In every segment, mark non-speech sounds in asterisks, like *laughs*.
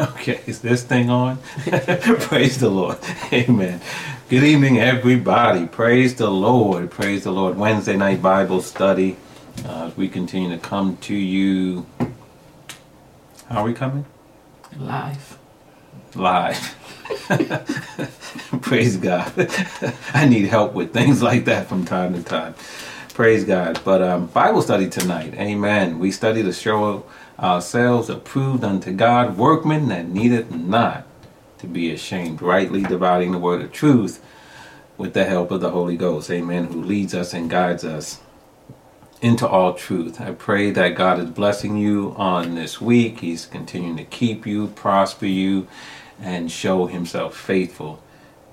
Okay, is this thing on? *laughs* Praise the Lord. Amen. Good evening, everybody. Praise the Lord. Praise the Lord. Wednesday night Bible study. Uh, we continue to come to you. How are we coming? Live. Live. *laughs* Praise God. *laughs* I need help with things like that from time to time. Praise God. But um, Bible study tonight. Amen. We study the show ourselves approved unto God, workmen that needeth not to be ashamed, rightly dividing the word of truth with the help of the Holy Ghost. Amen. Who leads us and guides us into all truth. I pray that God is blessing you on this week. He's continuing to keep you, prosper you, and show himself faithful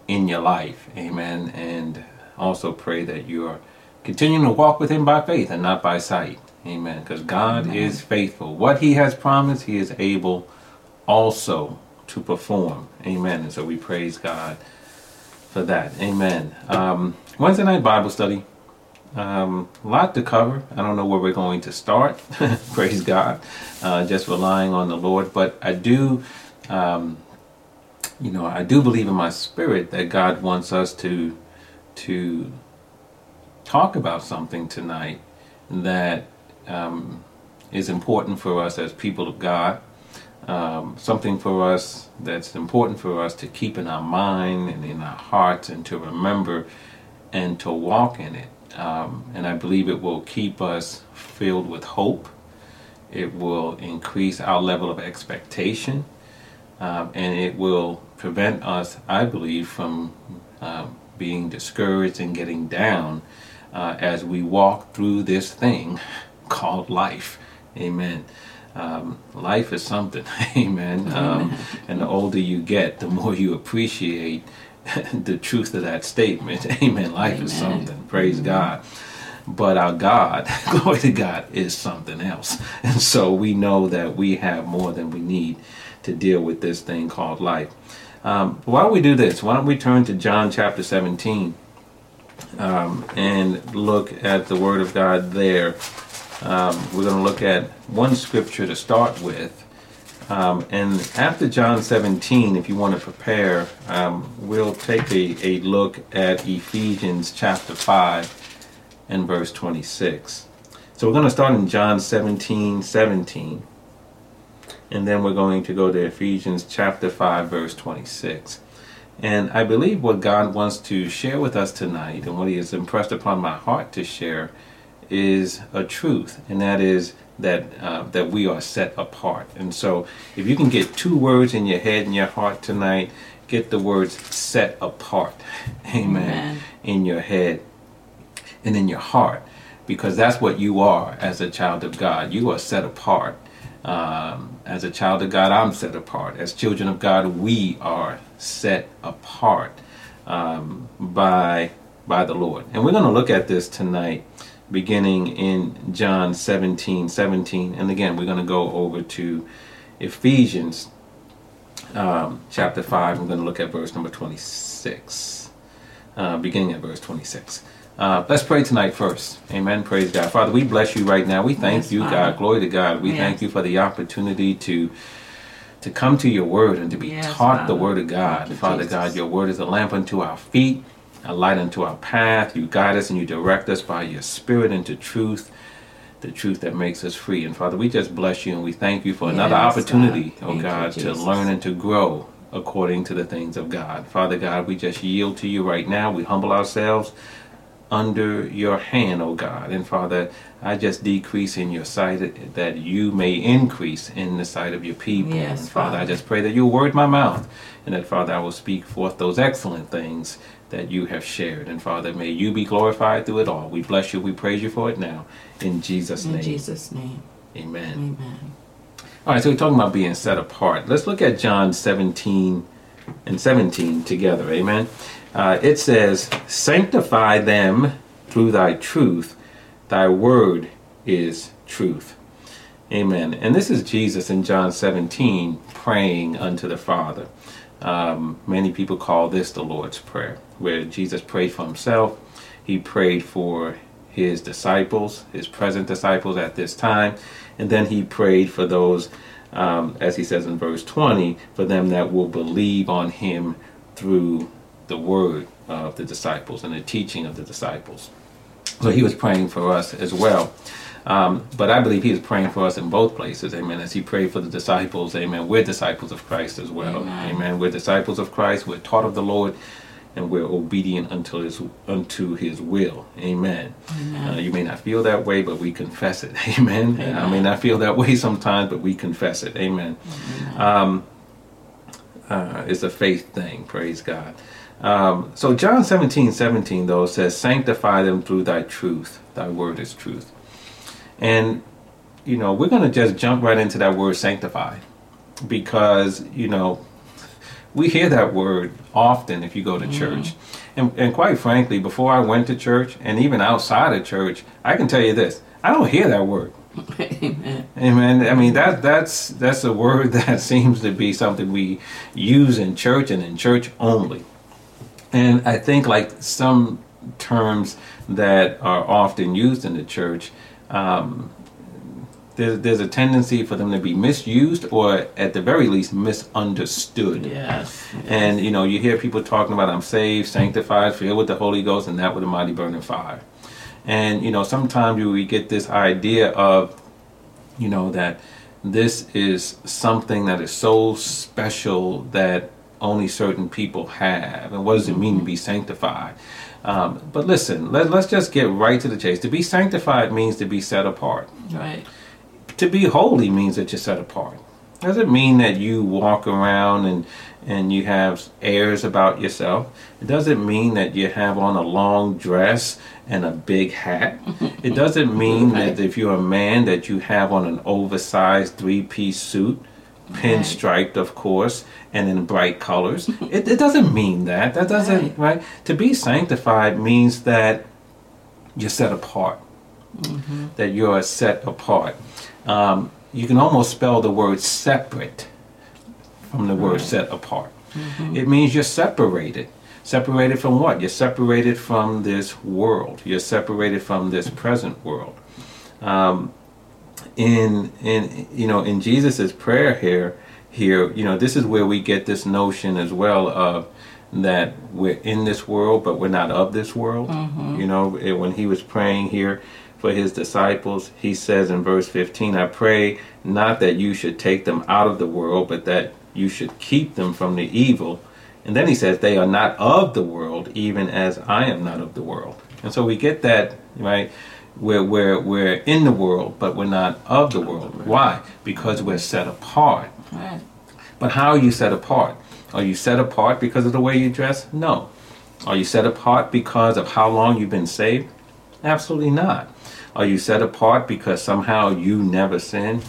in your life. Amen. And also pray that you are continuing to walk with him by faith and not by sight. Amen. Because God Amen. is faithful. What he has promised, he is able also to perform. Amen. And so we praise God for that. Amen. Um, Wednesday night Bible study. Um, a lot to cover. I don't know where we're going to start. *laughs* praise God. Uh, just relying on the Lord. But I do, um, you know, I do believe in my spirit that God wants us to to talk about something tonight that um, is important for us as people of God. Um, something for us that's important for us to keep in our mind and in our hearts and to remember and to walk in it. Um, and I believe it will keep us filled with hope. It will increase our level of expectation. Um, and it will prevent us, I believe, from uh, being discouraged and getting down uh, as we walk through this thing *laughs* called life. Amen. Um, life is something. *laughs* Amen. Um, and the older you get, the more you appreciate *laughs* the truth of that statement. *laughs* Amen. Life Amen. is something. Praise mm-hmm. God. But our God, glory to God, is something else. And so we know that we have more than we need to deal with this thing called life. Um, why don't we do this? Why don't we turn to John chapter 17 um, and look at the Word of God there um, we're going to look at one scripture to start with. Um, and after John 17, if you want to prepare, um, we'll take a, a look at Ephesians chapter 5 and verse 26. So we're going to start in John 17 17. And then we're going to go to Ephesians chapter 5, verse 26. And I believe what God wants to share with us tonight and what He has impressed upon my heart to share is a truth, and that is that uh, that we are set apart. And so, if you can get two words in your head and your heart tonight, get the words "set apart," *laughs* Amen, Amen. in your head and in your heart, because that's what you are as a child of God. You are set apart. Um, as a child of God, I'm set apart. As children of God, we are set apart um, by by the Lord. And we're going to look at this tonight beginning in John 17 17. And again, we're going to go over to Ephesians um, chapter 5. We're going to look at verse number 26, uh, beginning at verse 26. Uh, let's pray tonight first. Amen. Praise God. Father, we bless you right now. We thank yes, you, Father. God. Glory to God. We yes. thank you for the opportunity to to come to your word and to be yes, taught Father. the word of God. Father. God, your word is a lamp unto our feet a light unto our path. You guide us and you direct us by your spirit into truth, the truth that makes us free. And Father, we just bless you and we thank you for yes, another opportunity, God. oh God, you, to learn and to grow according to the things of God. Father God, we just yield to you right now. We humble ourselves under your hand, O God. And Father, I just decrease in your sight that you may increase in the sight of your people. Yes, Father, Father, I just pray that you'll word my mouth and that, Father, I will speak forth those excellent things that you have shared. And Father, may you be glorified through it all. We bless you. We praise you for it now. In Jesus' in name. In Jesus' name. Amen. Amen. All right, so we're talking about being set apart. Let's look at John 17 and 17 together. Amen. Uh, it says, Sanctify them through thy truth. Thy word is truth. Amen. And this is Jesus in John 17 praying unto the Father. Um, many people call this the Lord's Prayer, where Jesus prayed for himself. He prayed for his disciples, his present disciples at this time, and then he prayed for those um, as he says in verse 20, for them that will believe on him through the word of the disciples and the teaching of the disciples. So he was praying for us as well. Um, but I believe he is praying for us in both places, amen. As he prayed for the disciples, amen. We're disciples of Christ as well, amen. amen. We're disciples of Christ. We're taught of the Lord, and we're obedient unto his unto his will, amen. amen. Uh, you may not feel that way, but we confess it, amen. *laughs* amen. I may not feel that way sometimes, but we confess it, amen. Um, uh, it's a faith thing, praise God. Um, so John 17, 17 though says, Sanctify them through thy truth. Thy word is truth. And, you know, we're going to just jump right into that word sanctify because, you know, we hear that word often if you go to mm-hmm. church. And, and quite frankly, before I went to church and even outside of church, I can tell you this I don't hear that word. *laughs* Amen. Amen. I mean that that's that's a word *laughs* that seems to be something we use in church and in church only. And I think like some terms that are often used in the church, um, there's, there's a tendency for them to be misused or at the very least misunderstood. Yes, yes. And you know, you hear people talking about I'm saved, sanctified, filled with the Holy Ghost, and that with a mighty burning fire. And you know, sometimes we get this idea of, you know, that this is something that is so special that only certain people have. And what does it mean to be sanctified? Um, but listen, let, let's just get right to the chase. To be sanctified means to be set apart. Right. To be holy means that you're set apart. Does it mean that you walk around and and you have airs about yourself? It doesn't mean that you have on a long dress and a big hat. It doesn't mean *laughs* that if you're a man that you have on an oversized three-piece suit pinstriped, of course, and in bright colors. *laughs* it, it doesn't mean that. That doesn't, right. right? To be sanctified means that you're set apart, mm-hmm. that you're set apart. Um, you can almost spell the word separate from the right. word set apart. Mm-hmm. It means you're separated. Separated from what? You're separated from this world. You're separated from this present world. Um, in in you know in Jesus's prayer here here you know this is where we get this notion as well of that we're in this world but we're not of this world mm-hmm. you know when he was praying here for his disciples he says in verse 15 I pray not that you should take them out of the world but that you should keep them from the evil and then he says they are not of the world even as I am not of the world and so we get that right we're, we're, we're in the world, but we're not of the world. Why? Because we're set apart. Right. But how are you set apart? Are you set apart because of the way you dress? No. Are you set apart because of how long you've been saved? Absolutely not. Are you set apart because somehow you never sin?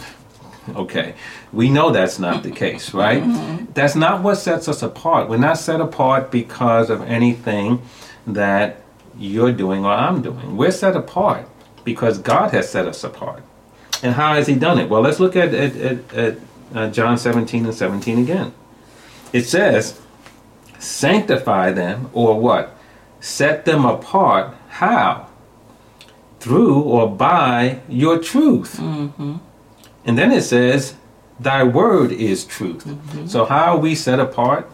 Okay, we know that's not the case, right? Mm-hmm. That's not what sets us apart. We're not set apart because of anything that you're doing or I'm doing. We're set apart because God has set us apart. And how has He done it? Well, let's look at, at, at, at uh, John 17 and 17 again. It says, Sanctify them, or what? Set them apart. How? Through or by your truth. Mm-hmm. And then it says, Thy word is truth. Mm-hmm. So, how are we set apart?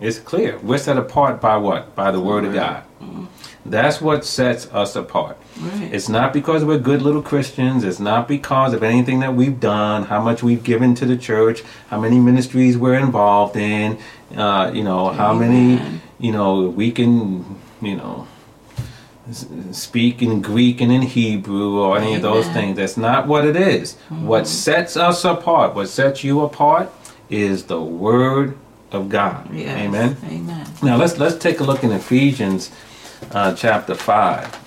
It's clear. We're set apart by what? By the, word, word, of God. Mm-hmm. That's what sets us apart. Right. It's not because we're good little Christians. It's not because of anything that we've done, how much we've given to the church, how many ministries we're involved in, uh, you know, how many, you know, we can, you know, speak in Greek and in Hebrew or any Amen. of those things. That's not what it is. Mm-hmm. What sets us apart, what sets you apart, is the Word of God. Yes. Amen. Amen. Now let's let's take a look in Ephesians uh, chapter 5.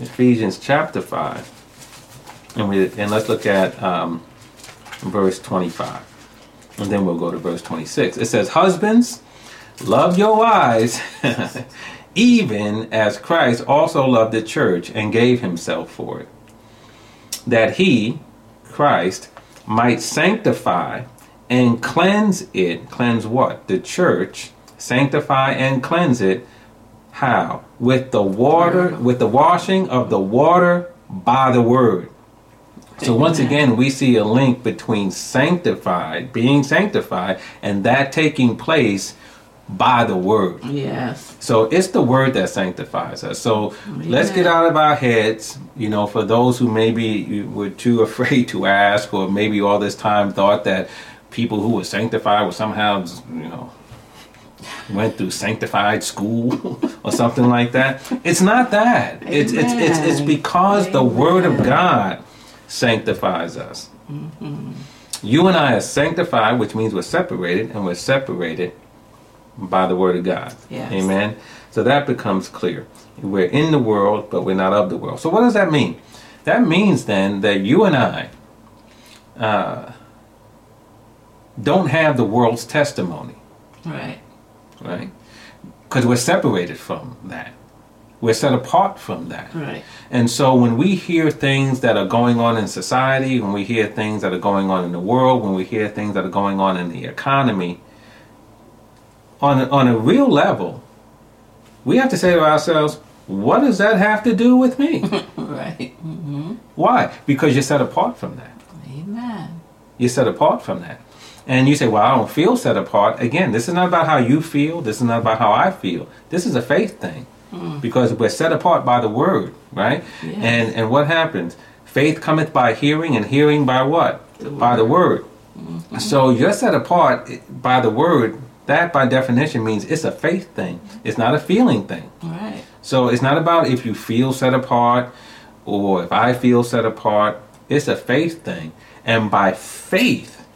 Ephesians chapter 5. And, we, and let's look at um, verse 25. And then we'll go to verse 26. It says, Husbands, love your wives, *laughs* even as Christ also loved the church and gave himself for it, that he, Christ, might sanctify and cleanse it. Cleanse what? The church sanctify and cleanse it. How? With the water, with the washing of the water by the word. So once again, we see a link between sanctified, being sanctified, and that taking place by the word. Yes. So it's the word that sanctifies us. So let's get out of our heads, you know, for those who maybe were too *laughs* afraid to ask, or maybe all this time thought that people who were sanctified were somehow, you know, went through sanctified school *laughs* or something like that. It's not that. It's it's it's it's Amen. because the word of God sanctifies us. Mm-hmm. You and I are sanctified, which means we're separated, and we're separated by the word of God. Yes. Amen. So that becomes clear. We're in the world, but we're not of the world. So what does that mean? That means then that you and I uh, don't have the world's testimony, Right. right? Because we're separated from that. We're set apart from that. Right. And so when we hear things that are going on in society, when we hear things that are going on in the world, when we hear things that are going on in the economy, on a, on a real level, we have to say to ourselves, what does that have to do with me? *laughs* Right. hmm Why? Because you're set apart from that. Amen. You're set apart from that. And you say, well, I don't feel set apart. Again, this is not about how you feel. This is not about how I feel. This is a faith thing. Because we're set apart by the word, right? Yes. And and what happens? Faith cometh by hearing, and hearing by what? The By the word. So you're set apart by the word. That, by definition, means it's a faith thing. It's not a feeling thing. Right. So it's not about if you feel set apart or if I feel set apart. It's a faith thing. And by faith,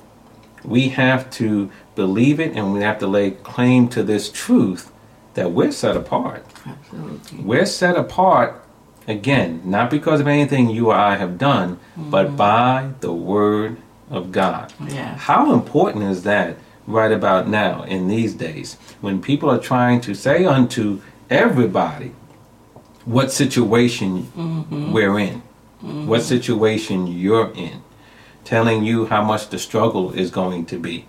we have to believe it and we have to lay claim to this truth that we're set apart. Absolutely. We're set apart, again, not because of anything you or I have done, but mm-hmm. by the Word of God. Yes. How important is that right about now in these days when people are trying to say unto everybody what situation mm-hmm. we're in, what mm-hmm. situation you're in, telling you how much the struggle is going to be?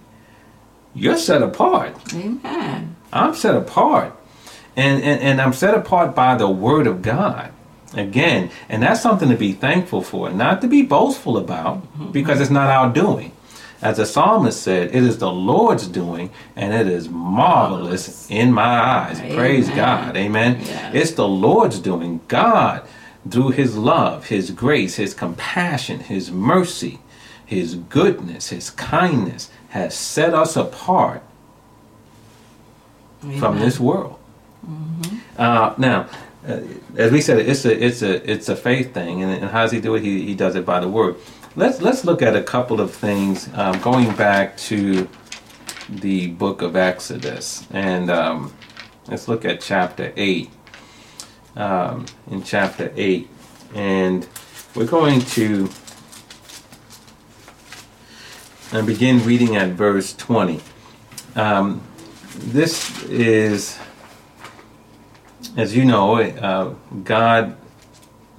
You're set apart. Amen. I'm set apart. And, and, and I'm set apart by the Word of God. Again, and that's something to be thankful for, not to be boastful about, mm-hmm. because it's not our doing. As the psalmist said, it is the Lord's doing, and it is marvelous in my eyes. Praise God. Amen. Yes. It's the Lord's doing. God, through His love, His grace, His compassion, His mercy, His goodness, His kindness, has set us apart from this world. Uh, now, uh, as we said, it's a it's a it's a faith thing, and, and how does he do it? He, he does it by the word. Let's let's look at a couple of things um, going back to the book of Exodus, and um, let's look at chapter eight. Um, in chapter eight, and we're going to and begin reading at verse twenty. Um, this is as you know, uh, God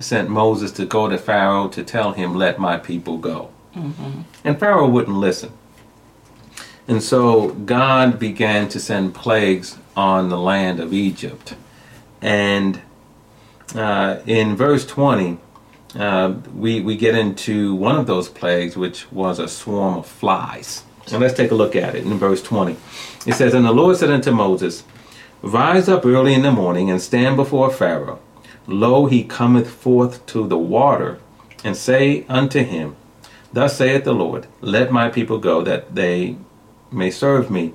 sent Moses to go to Pharaoh to tell him, Let my people go. And Pharaoh wouldn't listen. And so God began to send plagues on the land of Egypt. And uh, in verse 20, uh, we, we get into one of those plagues, which was a swarm of flies. And let's take a look at it in verse 20. It says, And the Lord said unto Moses, Rise up early in the morning and stand before Pharaoh. Lo, he cometh forth to the water, and say unto him, Thus saith the Lord, Let my people go, that they may serve me.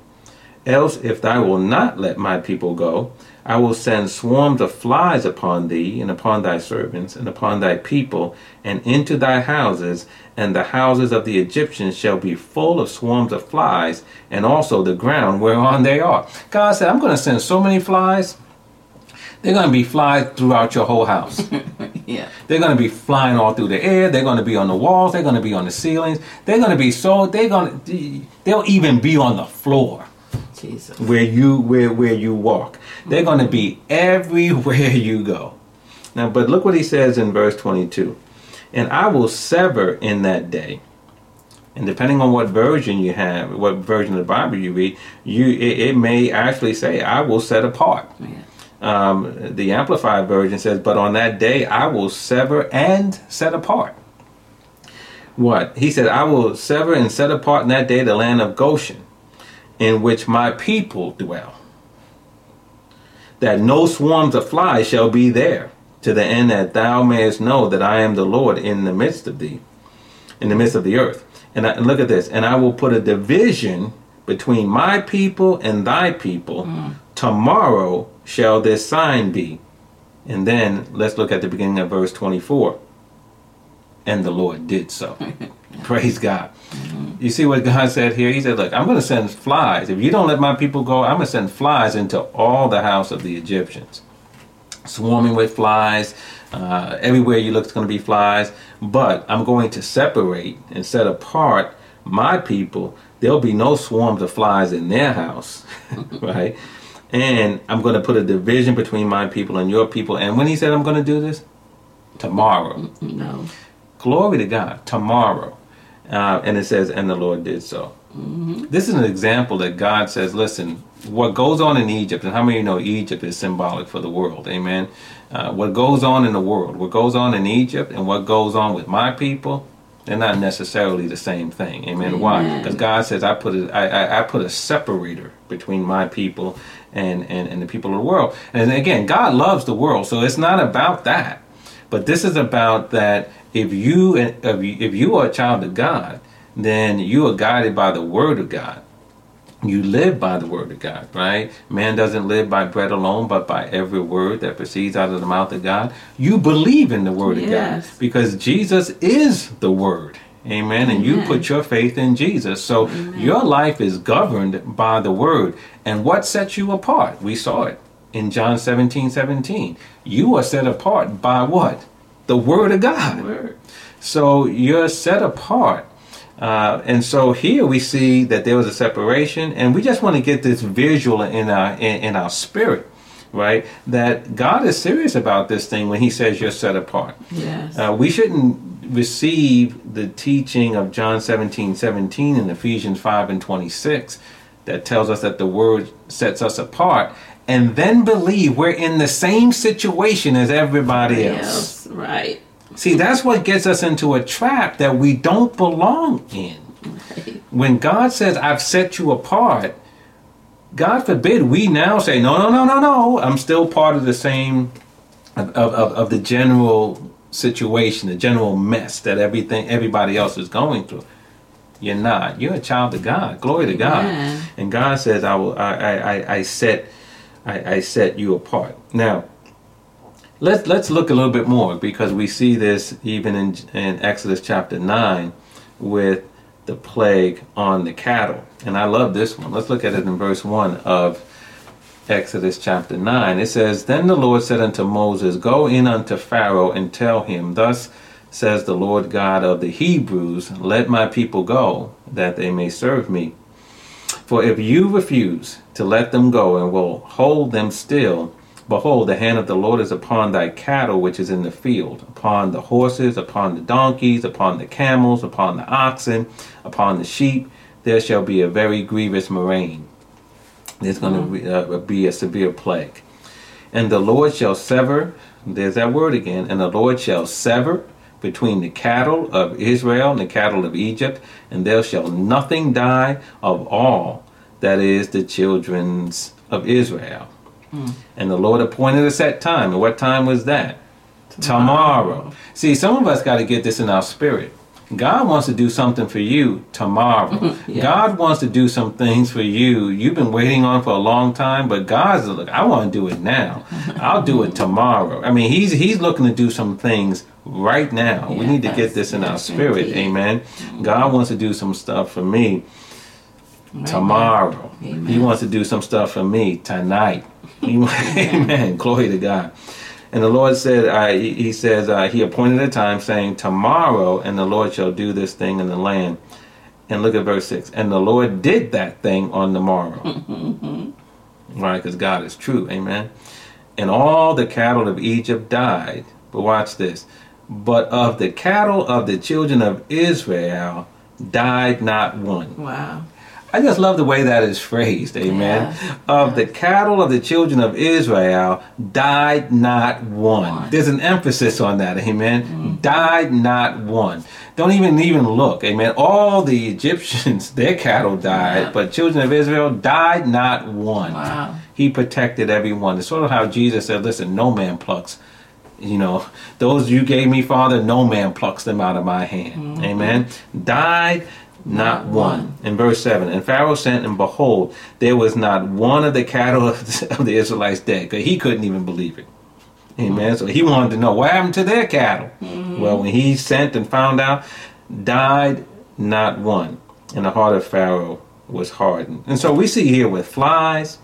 Else, if thou wilt not let my people go, I will send swarms of flies upon thee, and upon thy servants, and upon thy people, and into thy houses, and the houses of the Egyptians shall be full of swarms of flies, and also the ground whereon they are. God said, I'm going to send so many flies, they're going to be flies throughout your whole house. *laughs* Yeah. They're going to be flying all through the air. They're going to be on the walls. They're going to be on the ceilings. They're going to be so. They're going to. They'll even be on the floor Jesus. where you where where you walk. They're going to be everywhere you go. Now, but look what he says in verse 22. And I will sever in that day. And depending on what version you have, what version of the Bible you read, you it, it may actually say, "I will set apart." Yeah. Um, the Amplified version says, But on that day I will sever and set apart. what? He said, I will sever and set apart in that day the land of Goshen, in which my people dwell. That no swarms of flies shall be there, to the end that thou mayest know that I am the Lord in the midst of thee, in the midst of the earth. And, I, and look at this, and I will put a division between my people and thy people. Tomorrow shall this sign be. And then let's look at the beginning of verse 24 and the Lord did so. *laughs* Praise God. You see what God said here? He said, Look, I'm going to send flies. If you don't let my people go, I'm going to send flies into all the house of the Egyptians. Swarming with flies. Uh, everywhere you look, it's going to be flies. But I'm going to separate and set apart my people. There'll be no swarms of flies in their house, *laughs* right? And I'm going to put a division between my people and your people. And when he said I'm going to do this, tomorrow. No. Glory to God. Tomorrow. Uh, and it says, and the Lord did so. This is an example that God says, listen, what goes on in Egypt, and how many of you know Egypt is symbolic for the world? Amen. Uh, what goes on in the world, what goes on in Egypt, and what goes on with my people, they're not necessarily the same thing. Amen. Why? Because God says, I put a, I, I, I put a separator between my people and, and, and the people of the world. And again, God loves the world, so it's not about that. But this is about that if you if you, are a child of God, then you are guided by the word of God. You live by the word of God, right? Man doesn't live by bread alone, but by every word that proceeds out of the mouth of God. You believe in the word of God because Jesus is the word. Amen. And you put your faith in Jesus. So your life is governed by the word. And what sets you apart? We saw it in John 17 17. You are set apart by what? The word of God. Word. So you're set apart. Uh, and so here we see that there was a separation, and we just want to get this visual in our in, in our spirit, right? That God is serious about this thing when He says you're set apart. Yes. Uh, we shouldn't receive the teaching of John 17 17 and Ephesians 5 and 26 that tells us that the word sets us apart and then believe we're in the same situation as everybody else. Yes. Right. See, that's what gets us into a trap that we don't belong in. Right. When God says, I've set you apart, God forbid we now say, no, no, no, no, no, I'm still part of the same, of, of, of the general situation, the general mess that everything, everybody else is going through. You're not. You're a child of God. Glory to God. Amen. And God says, I will, I, I, I, I set, I, I set you apart. Now, let's let's look a little bit more because we see this even in in Exodus chapter nine with the plague on the cattle. And I love this one. Let's look at it in verse one of Exodus chapter 9. It says, Then the Lord said unto Moses, Go in unto Pharaoh and tell him, Thus says the Lord God of the Hebrews, Let my people go, that they may serve me. For if you refuse to let them go and will hold them still, behold, the hand of the Lord is upon thy cattle which is in the field, upon the horses, upon the donkeys, upon the camels, upon the oxen, upon the sheep. There shall be a very grievous murrain. There's going to uh, be a severe plague. And the Lord shall sever, there's that word again, and the Lord shall sever between the cattle of Israel and the cattle of Egypt, and there shall nothing die of all that is the children's of Israel. And the Lord appointed a set time. And what time was that? Tomorrow. See, some of us got to get this in our spirit. God wants to do something for you tomorrow. *laughs* Yeah. God wants to do some things for you. You've been waiting on for a long time, but God's look. I want to do it now. *laughs* I'll do it tomorrow. I mean, He's He's looking to do some things right now. we need to get this in our spirit. indeed. Amen. God wants to do some stuff for me tomorrow. He wants to do some stuff for me tonight. *laughs* Amen. Glory to God. And the Lord said, uh, he, he says, uh, He appointed a time, saying, Tomorrow, and the Lord shall do this thing in the land. And look at verse 6. And the Lord did that thing on the morrow. *laughs* right? Because God is true. Amen. And all the cattle of Egypt died. But watch this. But of the cattle of the children of Israel died not one. Wow. I just love the way that is phrased, amen. Yeah. Of the cattle of the children of Israel died not one. One. There's an emphasis on that, amen. Mm-hmm. Died not one. Don't even even look, amen. All the Egyptians, *laughs* their cattle died, Yeah. but children of Israel died not one. Wow. He protected everyone. It's sort of how Jesus said, "Listen, no man plucks." You know, those you gave me, Father, no man plucks them out of my hand. Mm-hmm. Amen. Died not one. In verse 7, and Pharaoh sent, and behold, there was not one of the cattle *laughs* of the, of the Israelites dead. 'Cause he couldn't even believe it. Amen. So he wanted to know what happened to their cattle. Well, when he sent and found out, died not one. And the heart of Pharaoh was hardened. And so we see here with flies,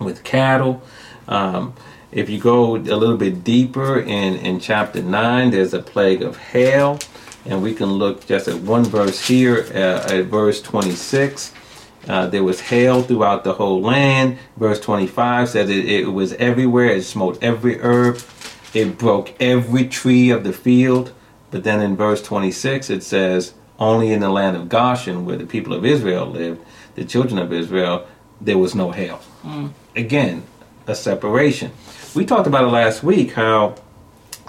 with cattle. Um, if you go a little bit deeper in, in chapter 9, there's a plague of hail. And we can look just at one verse here, uh, at verse 26. Uh, there was hail throughout the whole land. Verse 25 says it, it was everywhere. It smote every herb. It broke every tree of the field. But then in verse 26 it says, only in the land of Goshen, where the people of Israel lived, the children of Israel, there was no hail. Again, a separation. We talked about it last week how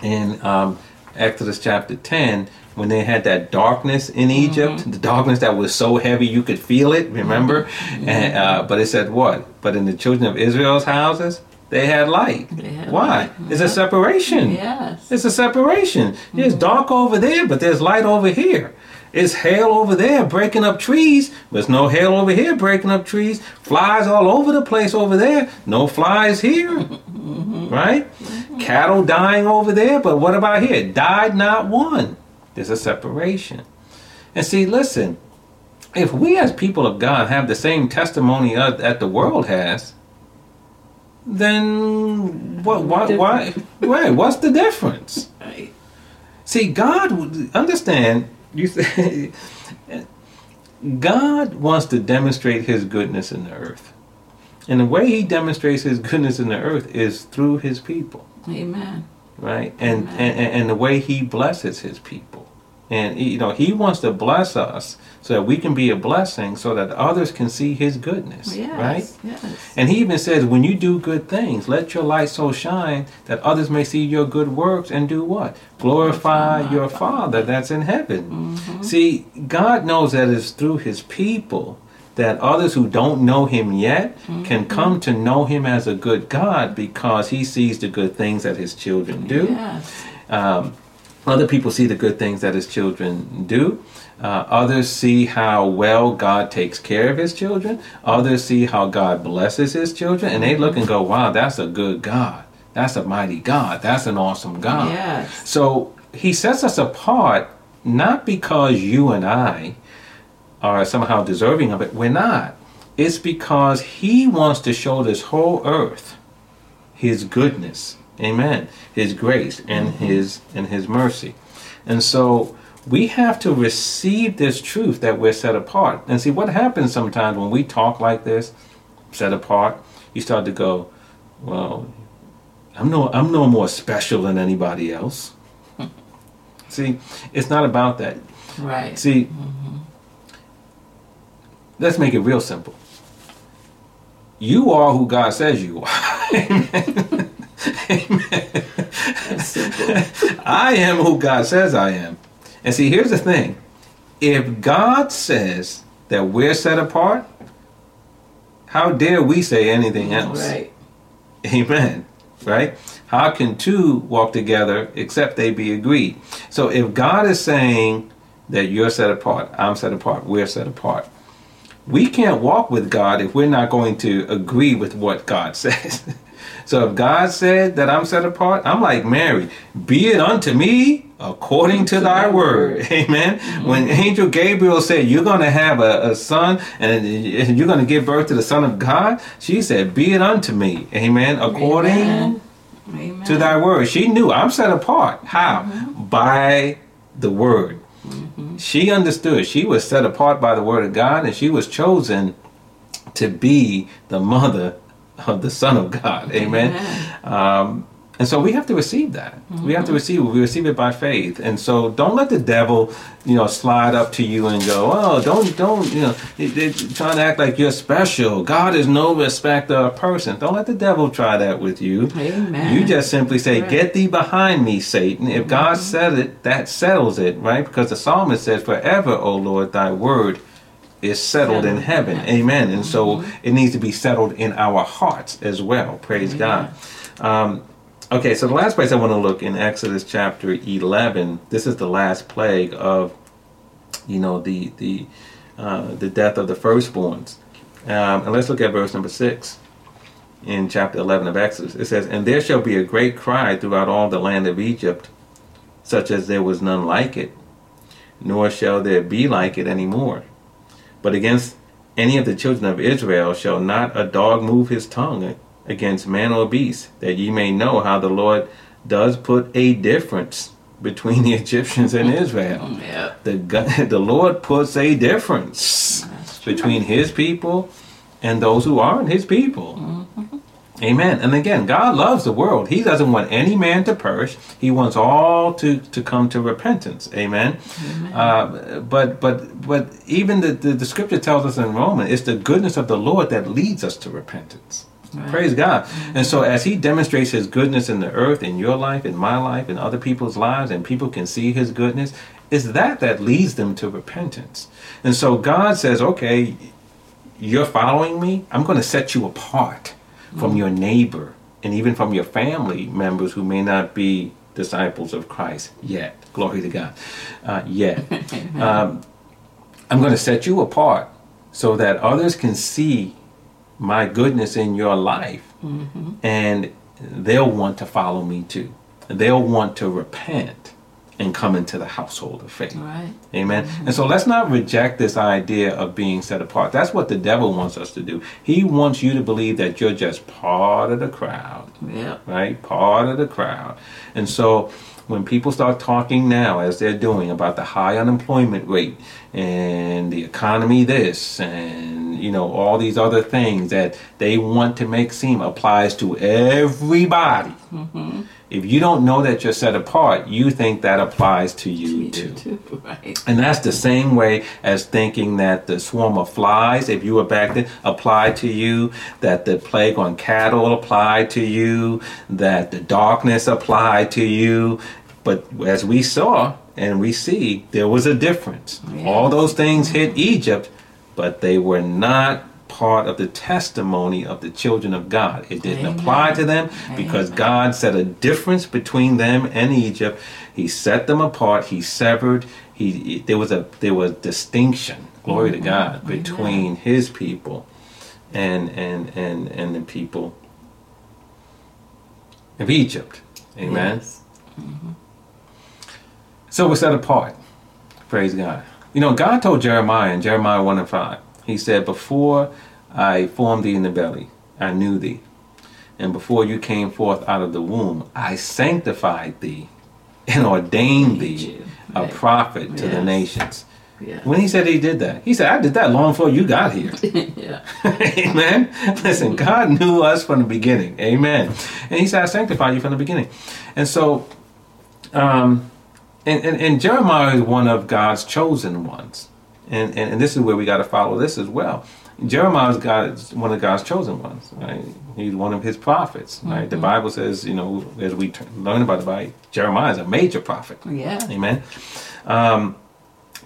in um, Exodus chapter 10, when they had that darkness in mm-hmm. Egypt, the darkness that was so heavy you could feel it, remember? Mm-hmm. And, uh, but it said what? But in the children of Israel's houses, they had light. They had Why? light. It's a separation. Yes. It's a separation. It's mm-hmm. dark over there, but there's light over here. It's hail over there breaking up trees. There's no hail over here breaking up trees. Flies all over the place over there. No flies here. Right? Cattle dying over there, but what about here? Died not one. There's a separation. And see, listen, if we as people of God have the same testimony uh, that the world has, then what? Why? Why? Why? What's the difference? Right. See, God would understand. You *laughs* say God wants to demonstrate His goodness in the earth, and the way He demonstrates His goodness in the earth is through His people, Amen. right? And Amen. and, and the way He blesses His people, and you know He wants to bless us so that we can be a blessing, so that others can see His goodness, Yes. right? Yes. And he even says, when you do good things, let your light so shine that others may see your good works and do what? Glorify your Father that's in heaven. Mhm. See, God knows that it's through his people that others who don't know him yet can come to know him as a good God because he sees the good things that his children do. Yes. Um, other people see the good things that his children do. Uh, others see how well God takes care of his children. Others see how God blesses his children. And they look and go, wow, that's a good God. That's a mighty God. That's an awesome God. Yes. So he sets us apart not because you and I are somehow deserving of it. We're not. It's because he wants to show this whole earth his goodness. Amen. His grace and mm-hmm. his and his mercy. And so we have to receive this truth that we're set apart. And see what happens sometimes when we talk like this, set apart, you start to go, well, I'm no I'm no more special than anybody else. *laughs* See, it's not about that. Right. See, mm-hmm. let's make it real simple. You are who God says you are. *laughs* Simple. *laughs* I am who God says I am. And see, here's the thing. If God says that we're set apart, how dare we say anything else? Right. Amen. Right? How can two walk together except they be agreed? So if God is saying that you're set apart, I'm set apart, we're set apart, we can't walk with God if we're not going to agree with what God *laughs* says. So if God said that I'm set apart, I'm like Mary, be it unto me according to thy word. *laughs* Amen. When Angel Gabriel said, You're going to have a, a son and you're going to give birth to the Son of God, she said, Be it unto me. Amen. According Amen. Amen. to thy word. She knew I'm set apart. How? By the word. She understood. She was set apart by the word of God and she was chosen to be the mother of the Son of God. Amen. Amen. Um, and so we have to receive that. We have to receive it. We receive it by faith. And so don't let the devil, you know, slide up to you and go, oh, don't, don't, you know, they, they trying to act like you're special. God is no respecter of person. Don't let the devil try that with you. Amen. You just simply say, Right. get thee behind me, Satan. If God said it, that settles it, right? Because the psalmist says, forever, O Lord, thy word is settled in heaven. Amen. And so it needs to be settled in our hearts as well. Praise God. Um, okay, so the last place I want to look in Exodus chapter 11, this is the last plague of, you know, the, the, uh, the death of the firstborns. Um, and let's look at verse number 6 in chapter 11 of Exodus. It says, And there shall be a great cry throughout all the land of Egypt, such as there was none like it, nor shall there be like it any more. But against any of the children of Israel shall not a dog move his tongue against man or beast, that ye may know how the Lord does put a difference between the Egyptians and Israel. Mm, yeah. The, God, *laughs* the Lord puts a difference between his people and those who aren't his people. Mm-hmm. Amen. And again, God loves the world. He doesn't want any man to perish. He wants all to, to come to repentance. Amen. Uh, but but but even the, the, the scripture tells us in Romans, it's the goodness of the Lord that leads us to repentance. Right. Praise God. And so as he demonstrates his goodness in the earth, in your life, in my life, in other people's lives, and people can see his goodness, it's that that leads them to repentance. And so God says, okay, you're following me, I'm going to set you apart from your neighbor and even from your family members who may not be disciples of Christ yet. Glory to God. Uh, yet. *laughs* um, I'm going to set you apart so that others can see my goodness in your life and they'll want to follow me too. They'll want to repent and come into the household of faith. Right. Amen. Mm-hmm. And so let's not reject this idea of being set apart. That's what the devil wants us to do. He wants you to believe that you're just part of the crowd, Yeah. right? Part of the crowd. And so when people start talking now, as they're doing, about the high unemployment rate and the economy this and you know all these other things that they want to make seem applies to everybody. Mm-hmm. If you don't know that you're set apart, you think that applies to you too. too. *laughs* Right. And that's the same way as thinking that the swarm of flies, if you were back then, applied to you, that the plague on cattle applied to you, that the darkness applied to you. But as we saw and we see, there was a difference. Yeah. All those things hit Egypt, but they were not part of the testimony of the children of God. It didn't Amen. apply to them because Amen. God set a difference between them and Egypt. He set them apart. He severed. He there was a there was distinction. Glory to mm-hmm. God between His people and and and and the people of Egypt. Amen. Yes. Mm-hmm. So we're set apart. Praise God. You know, God told Jeremiah in Jeremiah 1 and 5, He said, Before I formed thee in the belly, I knew thee. And before you came forth out of the womb, I sanctified thee and ordained thee a prophet to the nations. Yeah. When he said he did that, he said, I did that long before you got here. *laughs* yeah. *laughs* Amen. Listen, God knew us from the beginning. Amen. And He said, I sanctified you from the beginning. And so, um, and, and, and Jeremiah is one of God's chosen ones. And, and, and this is where we got to follow this as well. Jeremiah is God's, one of God's chosen ones, right? He's one of his prophets, right? The Bible says, you know, as we learn about the Bible, Jeremiah is a major prophet. Yeah. Amen. Um,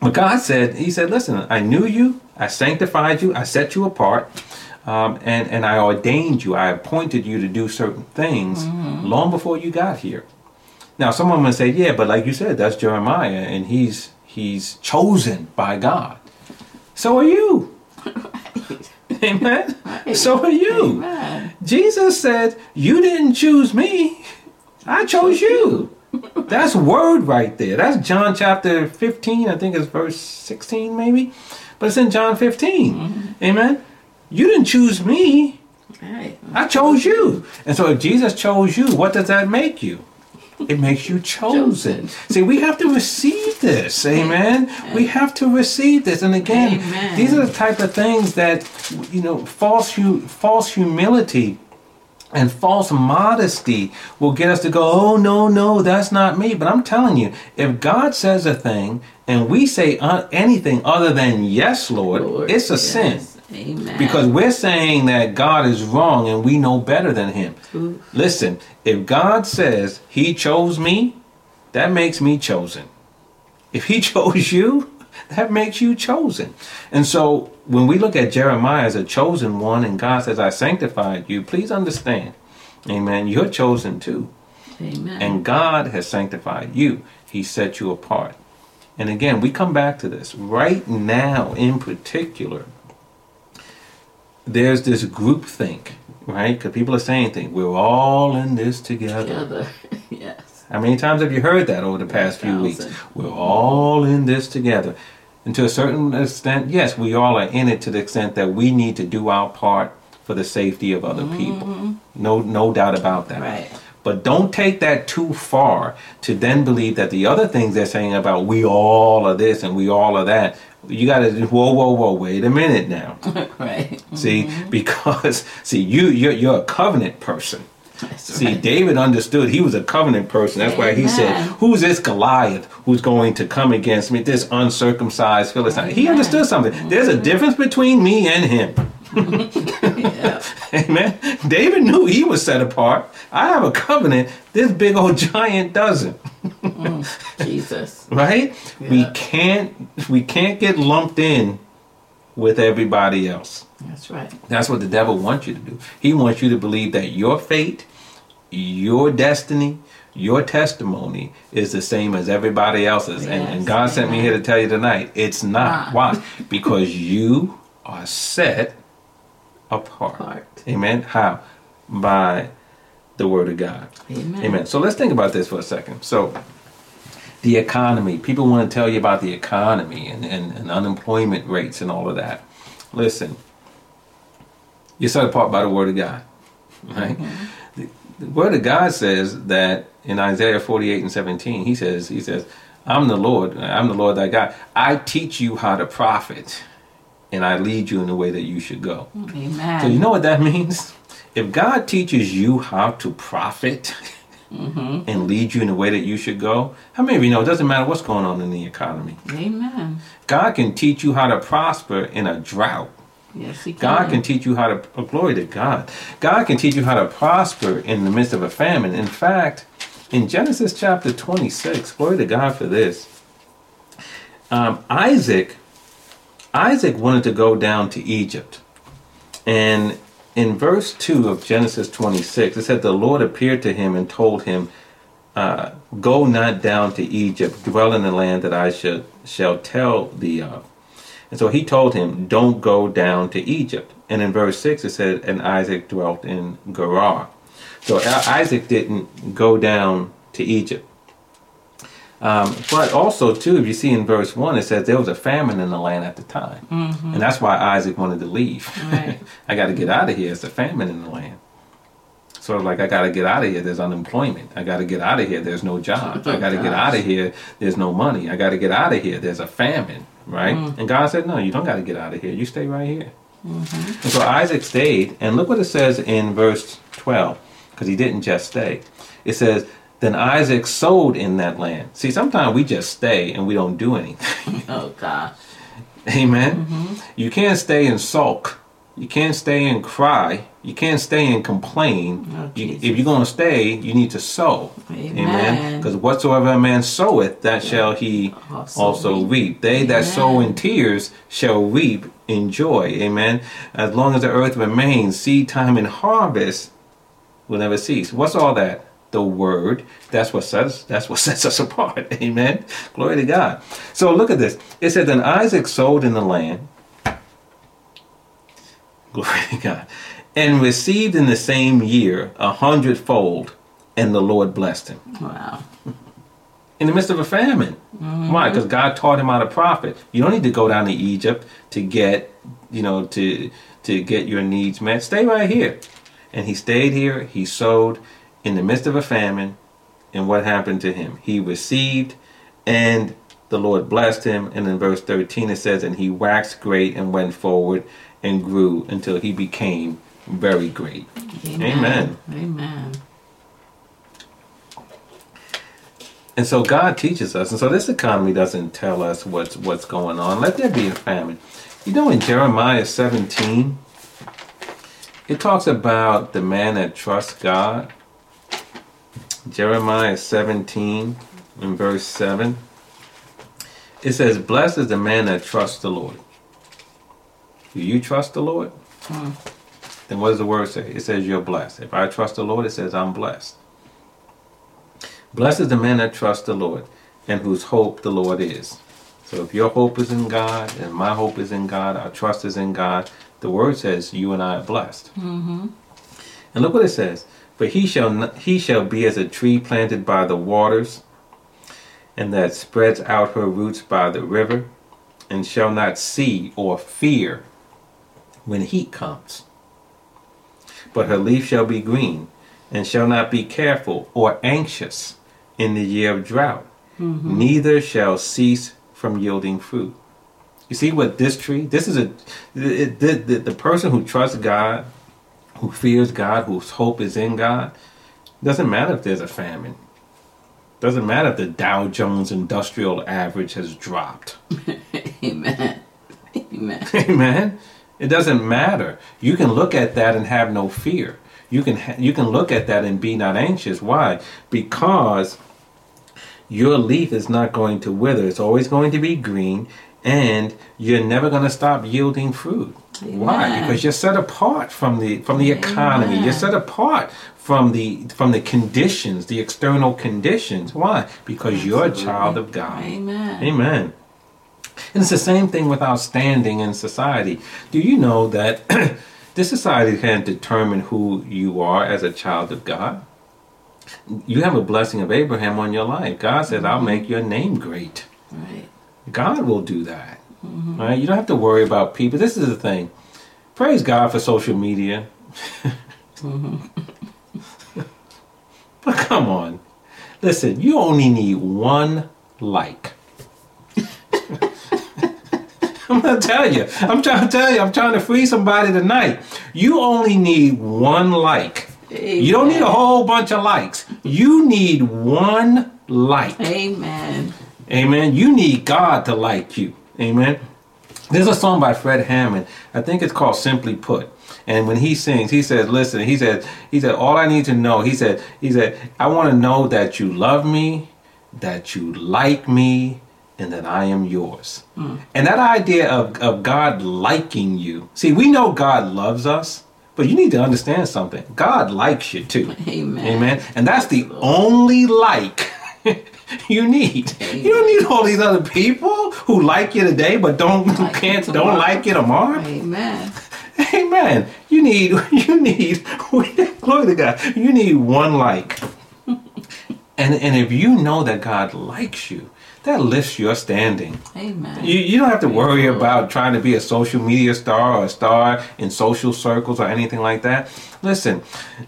but God said, He said, listen, I knew you, I sanctified you, I set you apart, um, and, and I ordained you, I appointed you to do certain things long before you got here. Now, someone might say, yeah, but like you said, that's Jeremiah, and he's he's chosen by God. So are you. Amen. Right. So are you. Amen. Jesus said, You didn't choose me, I chose you. That's word right there. That's John chapter 15, I think it's verse 16 maybe. But it's in John 15. Mm-hmm. Amen. You didn't choose me, Right. I chose you. And so if Jesus chose you, what does that make you? It makes you chosen. See, we have to receive this. Amen. We have to receive this. And again, Amen. these are the type of things that you know, false hu- false humility And false modesty will get us to go, oh, no, no, that's not me. But I'm telling you, if God says a thing and we say uh, anything other than yes, Lord, Lord, it's a yes. sin. Amen. Because we're saying that God is wrong and we know better than Him. Ooh. Listen, if God says He chose me, that makes me chosen. If He *laughs* chose you, that makes you chosen. And so when we look at Jeremiah as a chosen one and God says, I sanctified you, please understand, amen, you're chosen too. Amen. And God has sanctified you, He set you apart. And again, we come back to this. Right now, in particular, there's this group think, right? Because people are saying things. We're all in this together. Together. *laughs* yes. How many times have you heard that over the past few weeks? We're all in this together. And to a certain extent, yes, we all are in it to the extent that we need to do our part for the safety of other mm-hmm. people. No, no doubt about that. Right. But don't take that too far to then believe that the other things they're saying about we all are this and we all are that. You got to whoa, whoa, whoa, wait a minute now. *laughs* right. See, mm-hmm. because see, you you're, you're a covenant person. That's See, right. David understood he was a covenant person. That's why he said, "Who's this Goliath who's going to come against me? This uncircumcised Philistine." He understood something. There's a mm-hmm. difference between me and him. *laughs* *laughs* yeah. Amen. David knew he was set apart. I have a covenant. This big old giant doesn't. Jesus. Right? We can't we can't get lumped in with everybody else. That's right. That's what the devil wants you to do. He wants you to believe that your fate, your destiny, your testimony is the same as everybody else's. and, and Yes, God sent me here to tell you tonight it's not. Ah. Why? Because you are set apart. Apart. Amen. How? By the word of God. Amen. Amen. So let's think about this for a second. So, the economy. People want to tell you about the economy and, and, and unemployment rates and all of that. Listen, you're set apart by the word of God. Right? Mm-hmm. The, the word of God says that in Isaiah 48 and 17, he says, he says, I'm the Lord, I'm the Lord thy God. I teach you how to profit, and I lead you in the way that you should go. Amen. So you know what that means? If God teaches you how to profit and lead you in the way that you should go, how many of you know it doesn't matter what's going on in the economy? Amen. God can teach you how to prosper in a drought. Yes, he can. God can teach you how to oh, glory to God. God can teach you how to prosper in the midst of a famine. In fact, in Genesis chapter 26, glory to God for this. Um, Isaac, Isaac wanted to go down to Egypt, and in verse 2 of Genesis 26, it said, The Lord appeared to him and told him, uh, Go not down to Egypt, dwell in the land that I shall, shall tell thee of. And so he told him, Don't go down to Egypt. And in verse 6, it said, And Isaac dwelt in Gerar. So Isaac didn't go down to Egypt. Um, but also, too, if you see in verse 1, it says there was a famine in the land at the time. Mm-hmm. And that's why Isaac wanted to leave. Right. *laughs* I got to get out of here. It's a famine in the land. Sort of like, I got to get out of here. There's unemployment. I got to get out of here. There's no jobs. I got to get out of here. There's no money. I got to get out of here. There's a famine, right? Mm-hmm. And God said, No, you don't got to get out of here. You stay right here. Mm-hmm. And so Isaac stayed. And look what it says in verse 12, because he didn't just stay. It says, Then Isaac sowed in that land. See, sometimes we just stay and we don't do anything. *laughs* Oh gosh. Amen. Mm-hmm. You can't stay and sulk. You can't stay and cry. You can't stay and complain. Oh, You- if you're going to stay, you need to sow. Amen. Because whatsoever a man soweth, that shall he Also also reap. reap. They that sow in tears shall reap in joy. Amen. As long as the earth remains, seed time and harvest will never cease. What's all that? The word. That's what sets that's what *laughs* sets us apart. Amen. Glory to God. So look at this. It said, Then Isaac sowed in the land. *laughs* Glory to God. And received in the same year a hundredfold, and the Lord blessed him Wow. *laughs* in the midst of a famine. Mm-hmm. Why? Because God taught him how to profit. You don't need to go down to Egypt to get, you know, to to get your needs met. Stay right here. And he stayed here. He sowed in the midst of a famine. And what happened to him? He received, and the Lord blessed him. And in verse 13 it says, And he waxed great and went forward and grew until he became very great. Amen. Amen. Amen. And so God teaches us, and so this economy doesn't tell us what's what's going on. Let there be a famine. You know, in Jeremiah 17, it talks about the man that trusts God. Jeremiah 17, in verse 7, it says, Blessed is the man that trusts the Lord. Do you trust the Lord? Then what does the word say? It says you're blessed. If I trust the Lord, it says I'm blessed. Blessed is the man that trusts the Lord and whose hope the Lord is. So if your hope is in God and my hope is in God, our trust is in God, the word says you and I are blessed. Mm-hmm. And look what it says. For he shall not, he shall be as a tree planted by the waters, and that spreads out her roots by the river, and shall not see or fear when heat comes. But her leaf shall be green, and shall not be careful or anxious in the year of drought, mm-hmm. neither shall cease from yielding fruit. You see what this tree? This is a the, the, the, the person who trusts God, who fears God, whose hope is in God. Doesn't matter if there's a famine. Doesn't matter if the Dow Jones Industrial Average has dropped. *laughs* Amen. Amen. *laughs* Amen. It doesn't matter. You can look at that and have no fear. You can ha- you can look at that and be not anxious. Why? Because your leaf is not going to wither. It's always going to be green, and you're never going to stop yielding fruit. Why? Because you're set apart from the from the economy. Amen. You're set apart from the from the conditions, the external conditions. Why? Because you're a child of God. Amen. Amen. And it's the same thing with our standing in society. Do you know that *clears throat* this society can determine who you are as a child of God? You have a blessing of Abraham on your life. God says, I'll make your name great. Right. God will do that. Right? You don't have to worry about people. This is the thing. Praise God for social media. *laughs* but come on. Listen, you only need one like. *laughs* I'm gonna tell you. I'm trying to tell you. I'm trying to free somebody tonight. You only need one like. You don't need a whole bunch of likes. You need one like. Amen. Amen. You need God to like you. Amen. There's a song by Fred Hammond. I think it's called Simply Put. And when he sings, he says, listen, he said, he said, all I need to know, he said, he said, I want to know that you love me, that you like me, and that I am yours. Hmm. And that idea of, of God liking you. See, we know God loves us, but you need to understand something. God likes you too. *laughs* Amen. Amen. And that's the only like *laughs* you need. You don't need all these other people who like you today but don't Like can't don't tomorrow. like you tomorrow. Amen. Amen. You need *laughs* you need *laughs* glory to God. You need one like. And and if you know that God likes you, that lifts your standing. Amen. You, you don't have to worry about trying to be a social media star or a star in social circles or anything like that. Listen,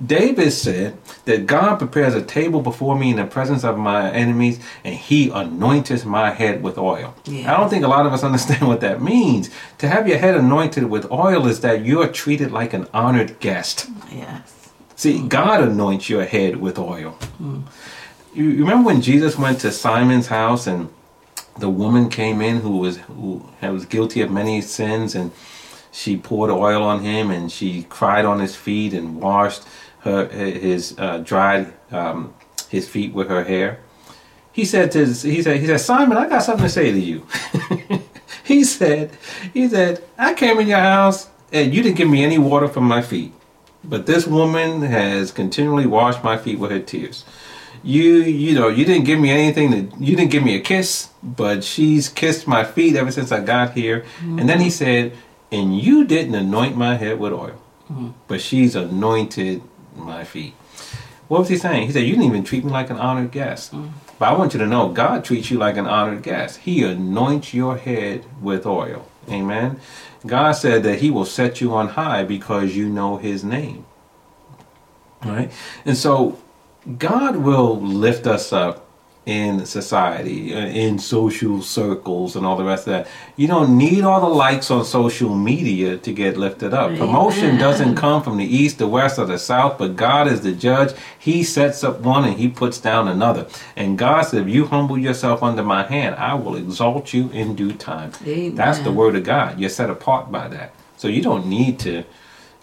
David said that God prepares a table before me in the presence of my enemies and he anointeth my head with oil. Yeah. I don't think a lot of us *laughs* understand what that means. To have your head anointed with oil is that you're treated like an honored guest. Yes. See, God anoints your head with oil. Mm. You remember when Jesus went to Simon's house and the woman came in who was who was guilty of many sins and she poured oil on him and she cried on his feet and washed her his uh, dried um, his feet with her hair. He said to he said he said Simon, I got something to say to you. *laughs* he said he said I came in your house and you didn't give me any water for my feet. But this woman has continually washed my feet with her tears. You, you know, you didn't give me anything to, you didn't give me a kiss, but she's kissed my feet ever since I got here. And then he said, and you didn't anoint my head with oil, mm-hmm. but she's anointed my feet. What was he saying? He said, you didn't even treat me like an honored guest. Mm. But I want you to know, God treats you like an honored guest. He anoints your head with oil. Amen. God said that He will set you on high because you know His name. Right? And so God will lift us up in society, in social circles, and all the rest of that. You don't need all the likes on social media to get lifted up. Promotion doesn't come from the east, the west, or the south, but God is the judge. He sets up one and he puts down another. And God said, If you humble yourself under my hand, I will exalt you in due time. Amen. That's the word of God. You're set apart by that. So you don't need to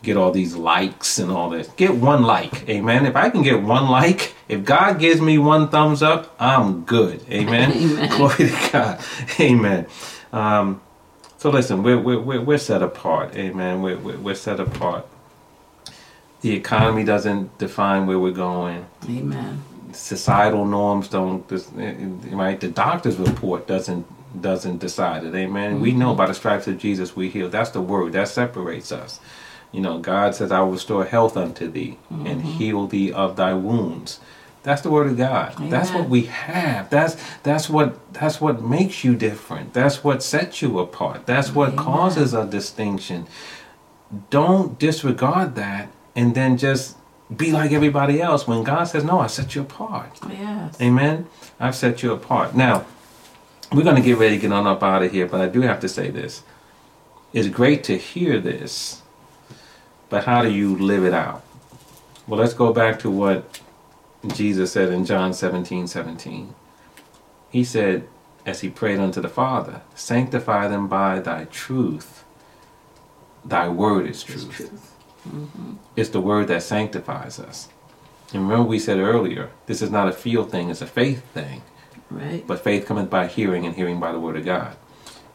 get all these likes and all this. Get one like. Amen. If I can get one like, if God gives me one thumbs up, I'm good. Amen. *laughs* Amen. *laughs* Glory to God. Amen. Um, so listen, we're, we're, we're, we're set apart. Amen. We're, we're, we're set apart. The economy doesn't define where we're going Amen. societal norms don't right the doctor's report doesn't doesn't decide it amen we know by the stripes of jesus we heal that's the word that separates us you know god says i will restore health unto thee and mm-hmm. heal thee of thy wounds that's the word of god that's what we have that's that's what that's what makes you different that's what sets you apart that's what Amen. causes a distinction don't disregard that and then just be like everybody else when God says, No, I set you apart. Yes. Amen. I've set you apart. Now, we're going to get ready to get on up out of here, but I do have to say this. It's great to hear this, but how do you live it out? Well, let's go back to what Jesus said in John 17 17. He said, as he prayed unto the Father, Sanctify them by thy truth. Thy word is It's truth. truth. Mm-hmm. It's the word that sanctifies us. And remember, we said earlier, this is not a feel thing, it's a faith thing. Right. But faith cometh by hearing, and hearing by the word of God.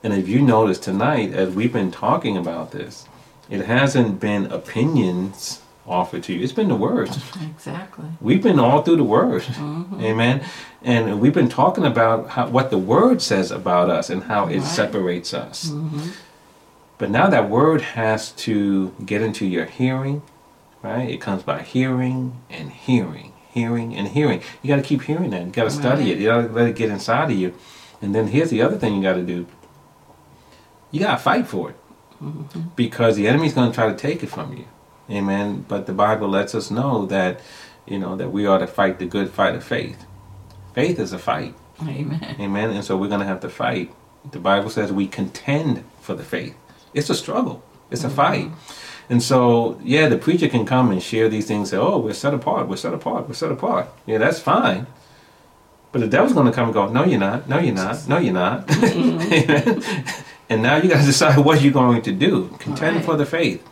And if you notice tonight, as we've been talking about this, it hasn't been opinions offered to you, it's been the word. Exactly. We've been all through the word. Mm-hmm. Amen. And we've been talking about how, what the word says about us and how it Right. separates us. Mm-hmm. But now that word has to get into your hearing, right? It comes by hearing and hearing, hearing and hearing. You got to keep hearing that. You got to study Right. it. You got to let it get inside of you. And then here's the other thing you got to do. You got to fight for it because the enemy's going to try to take it from you. Amen. But the Bible lets us know that, you know, that we are to fight the good fight of faith. Faith is a fight. Amen. Amen. And so we're going to have to fight. The Bible says we contend for the faith. It's a struggle. It's a fight. Mm-hmm. And so, yeah, the preacher can come and share these things. Say, "Oh, we're set apart. We're set apart. We're set apart." Yeah, that's fine. But the devil's going to come and go, "No, you're not. No, you're not. No, you're not." Mm-hmm. Amen. *laughs* *laughs* and now you got to *laughs* decide what you're going to do. Contend Right. for the faith.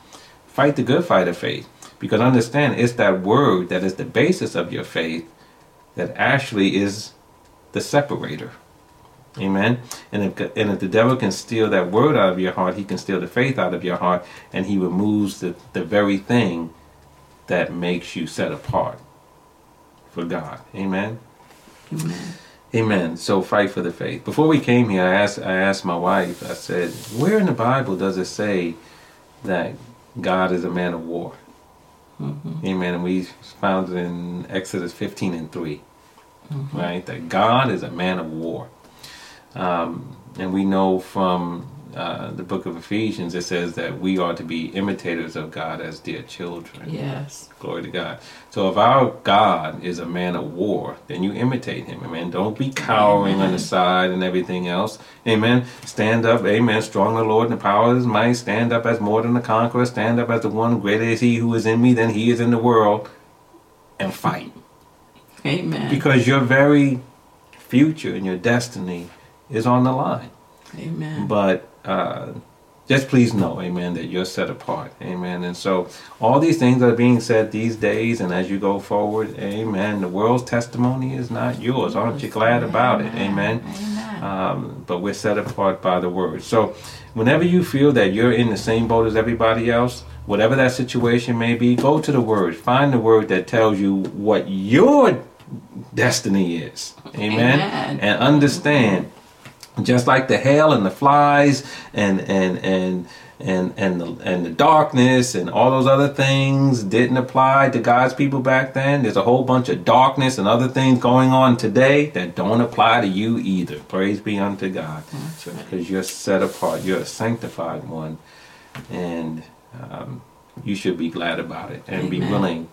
Fight the good fight of faith. Because understand, it's that word that is the basis of your faith that actually is the separator. Amen. And if, and if the devil can steal that word out of your heart, he can steal the faith out of your heart, and he removes the, the very thing that makes you set apart for God. Amen. Amen. Amen. So fight for the faith. Before we came here, I asked I asked my wife. I said, "Where in the Bible does it say that God is a man of war?" Amen. And we found it in Exodus 15 and 3. Right? That God is a man of war. Um, and we know from uh, the book of Ephesians, it says that we are to be imitators of God as dear children. Yes. Glory to God. So if our God is a man of war, then you imitate him. Amen. Don't be cowering on the side and everything else. Amen. Stand up. Amen. Strong the Lord and the power of his might. Stand up as more than a conqueror. Stand up as the one greater is he who is in me than he is in the world. And fight. Amen. Because your very future and your destiny is on the line. Amen. But uh, just please know, amen, that you're set apart. Amen. And so all these things are being said these days, and as you go forward, amen, the world's testimony is not yours. Aren't you glad about it? Amen. Amen. Um, but we're set apart by the word. So whenever you feel that you're in the same boat as everybody else, whatever that situation may be, go to the word. Find the word that tells you what your destiny is. Amen. Amen. And understand just like the hail and the flies and and and and and the, and the darkness and all those other things didn't apply to God's people back then. There's a whole bunch of darkness and other things going on today that don't apply to you either. Praise be unto God, That's right. because you're set apart. You're a sanctified one, and um, you should be glad about it and be willing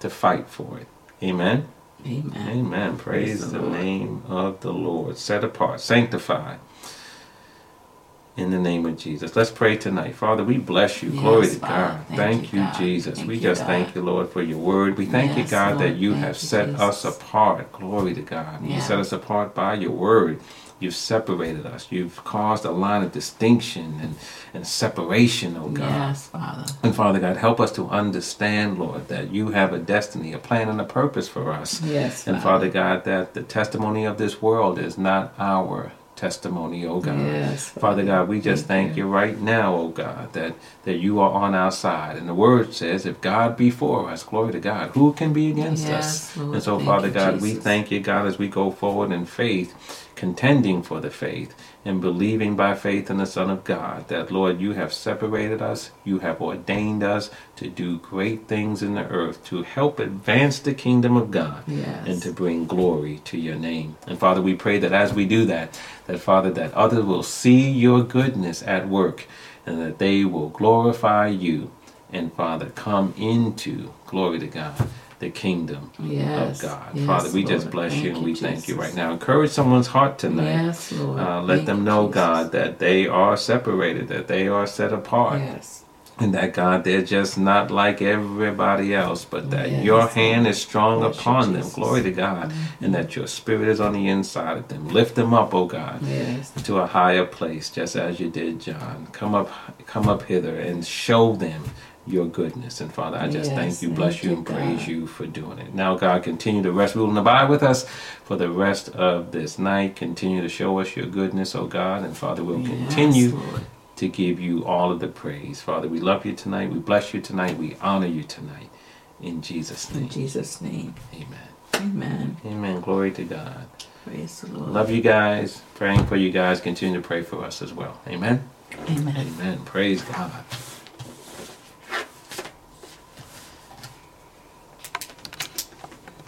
to fight for it. Amen. Amen. Amen. Praise, Praise the the name of the Lord. Set apart, sanctified. In the name of Jesus. Let's pray tonight. Father, we bless you. Yes, Glory to Father. God. Thank Thank, you, you, God. Jesus. Thank we you, just God. thank you, Lord, for your word. We thank you, Yes, God, that you have you, set us apart. Glory to God. You set us apart by your word. You've separated us. You've caused a line of distinction and, and separation, oh God. Yes, Father. And Father God, help us to understand, Lord, that you have a destiny, a plan, and a purpose for us. Yes, And Father God, that the testimony of this world is not our testimony, oh God. Yes, Father God, we just Thank thank you. you right now, oh God, that, that you are on our side. And the word says, if God be for us, glory to God, who can be against Yes, us? Lord. And so, Father you, God, we thank you, God, as we go forward in faith, contending for the faith and believing by faith in the Son of God, that, Lord, you have separated us, you have ordained us to do great things in the earth, to help advance the kingdom of God Yes. and to bring glory to your name. And Father, we pray that as we do that, that Father, that others will see your goodness at work and that they will glorify you and Father, come into glory to God, the kingdom Yes. of God. Yes, Father, we just bless Thank you and we thank you right now. Encourage someone's heart tonight. Yes, Lord. Uh, let Thank them know, Jesus. God, that they are separated, that they are set apart, Yes. And *laughs* that God, they're just not like everybody else, but that Yes, your hand is strong Bless upon them. Jesus. Glory to God, mm-hmm. and that your spirit is on the inside of them. Lift them up, oh God, Yes. to a higher place, just as you did John. Come up, come up hither, and show them your goodness. And Father, I just Yes, thank you, bless you, you, and praise you for doing it. Now, God, continue to rest, rule, and abide with us for the rest of this night. Continue to show us your goodness, oh God, and Father, we'll Yes, continue Lord. To give you all of the praise. Father, we love you tonight. We bless you tonight. We honor you tonight. In Jesus' name. In. Jesus' name. Amen. Amen. Amen. Glory to God. Praise the Lord. Love you guys. Praying for you guys. Continue to pray for us as well. Amen. Amen. Amen. Praise God.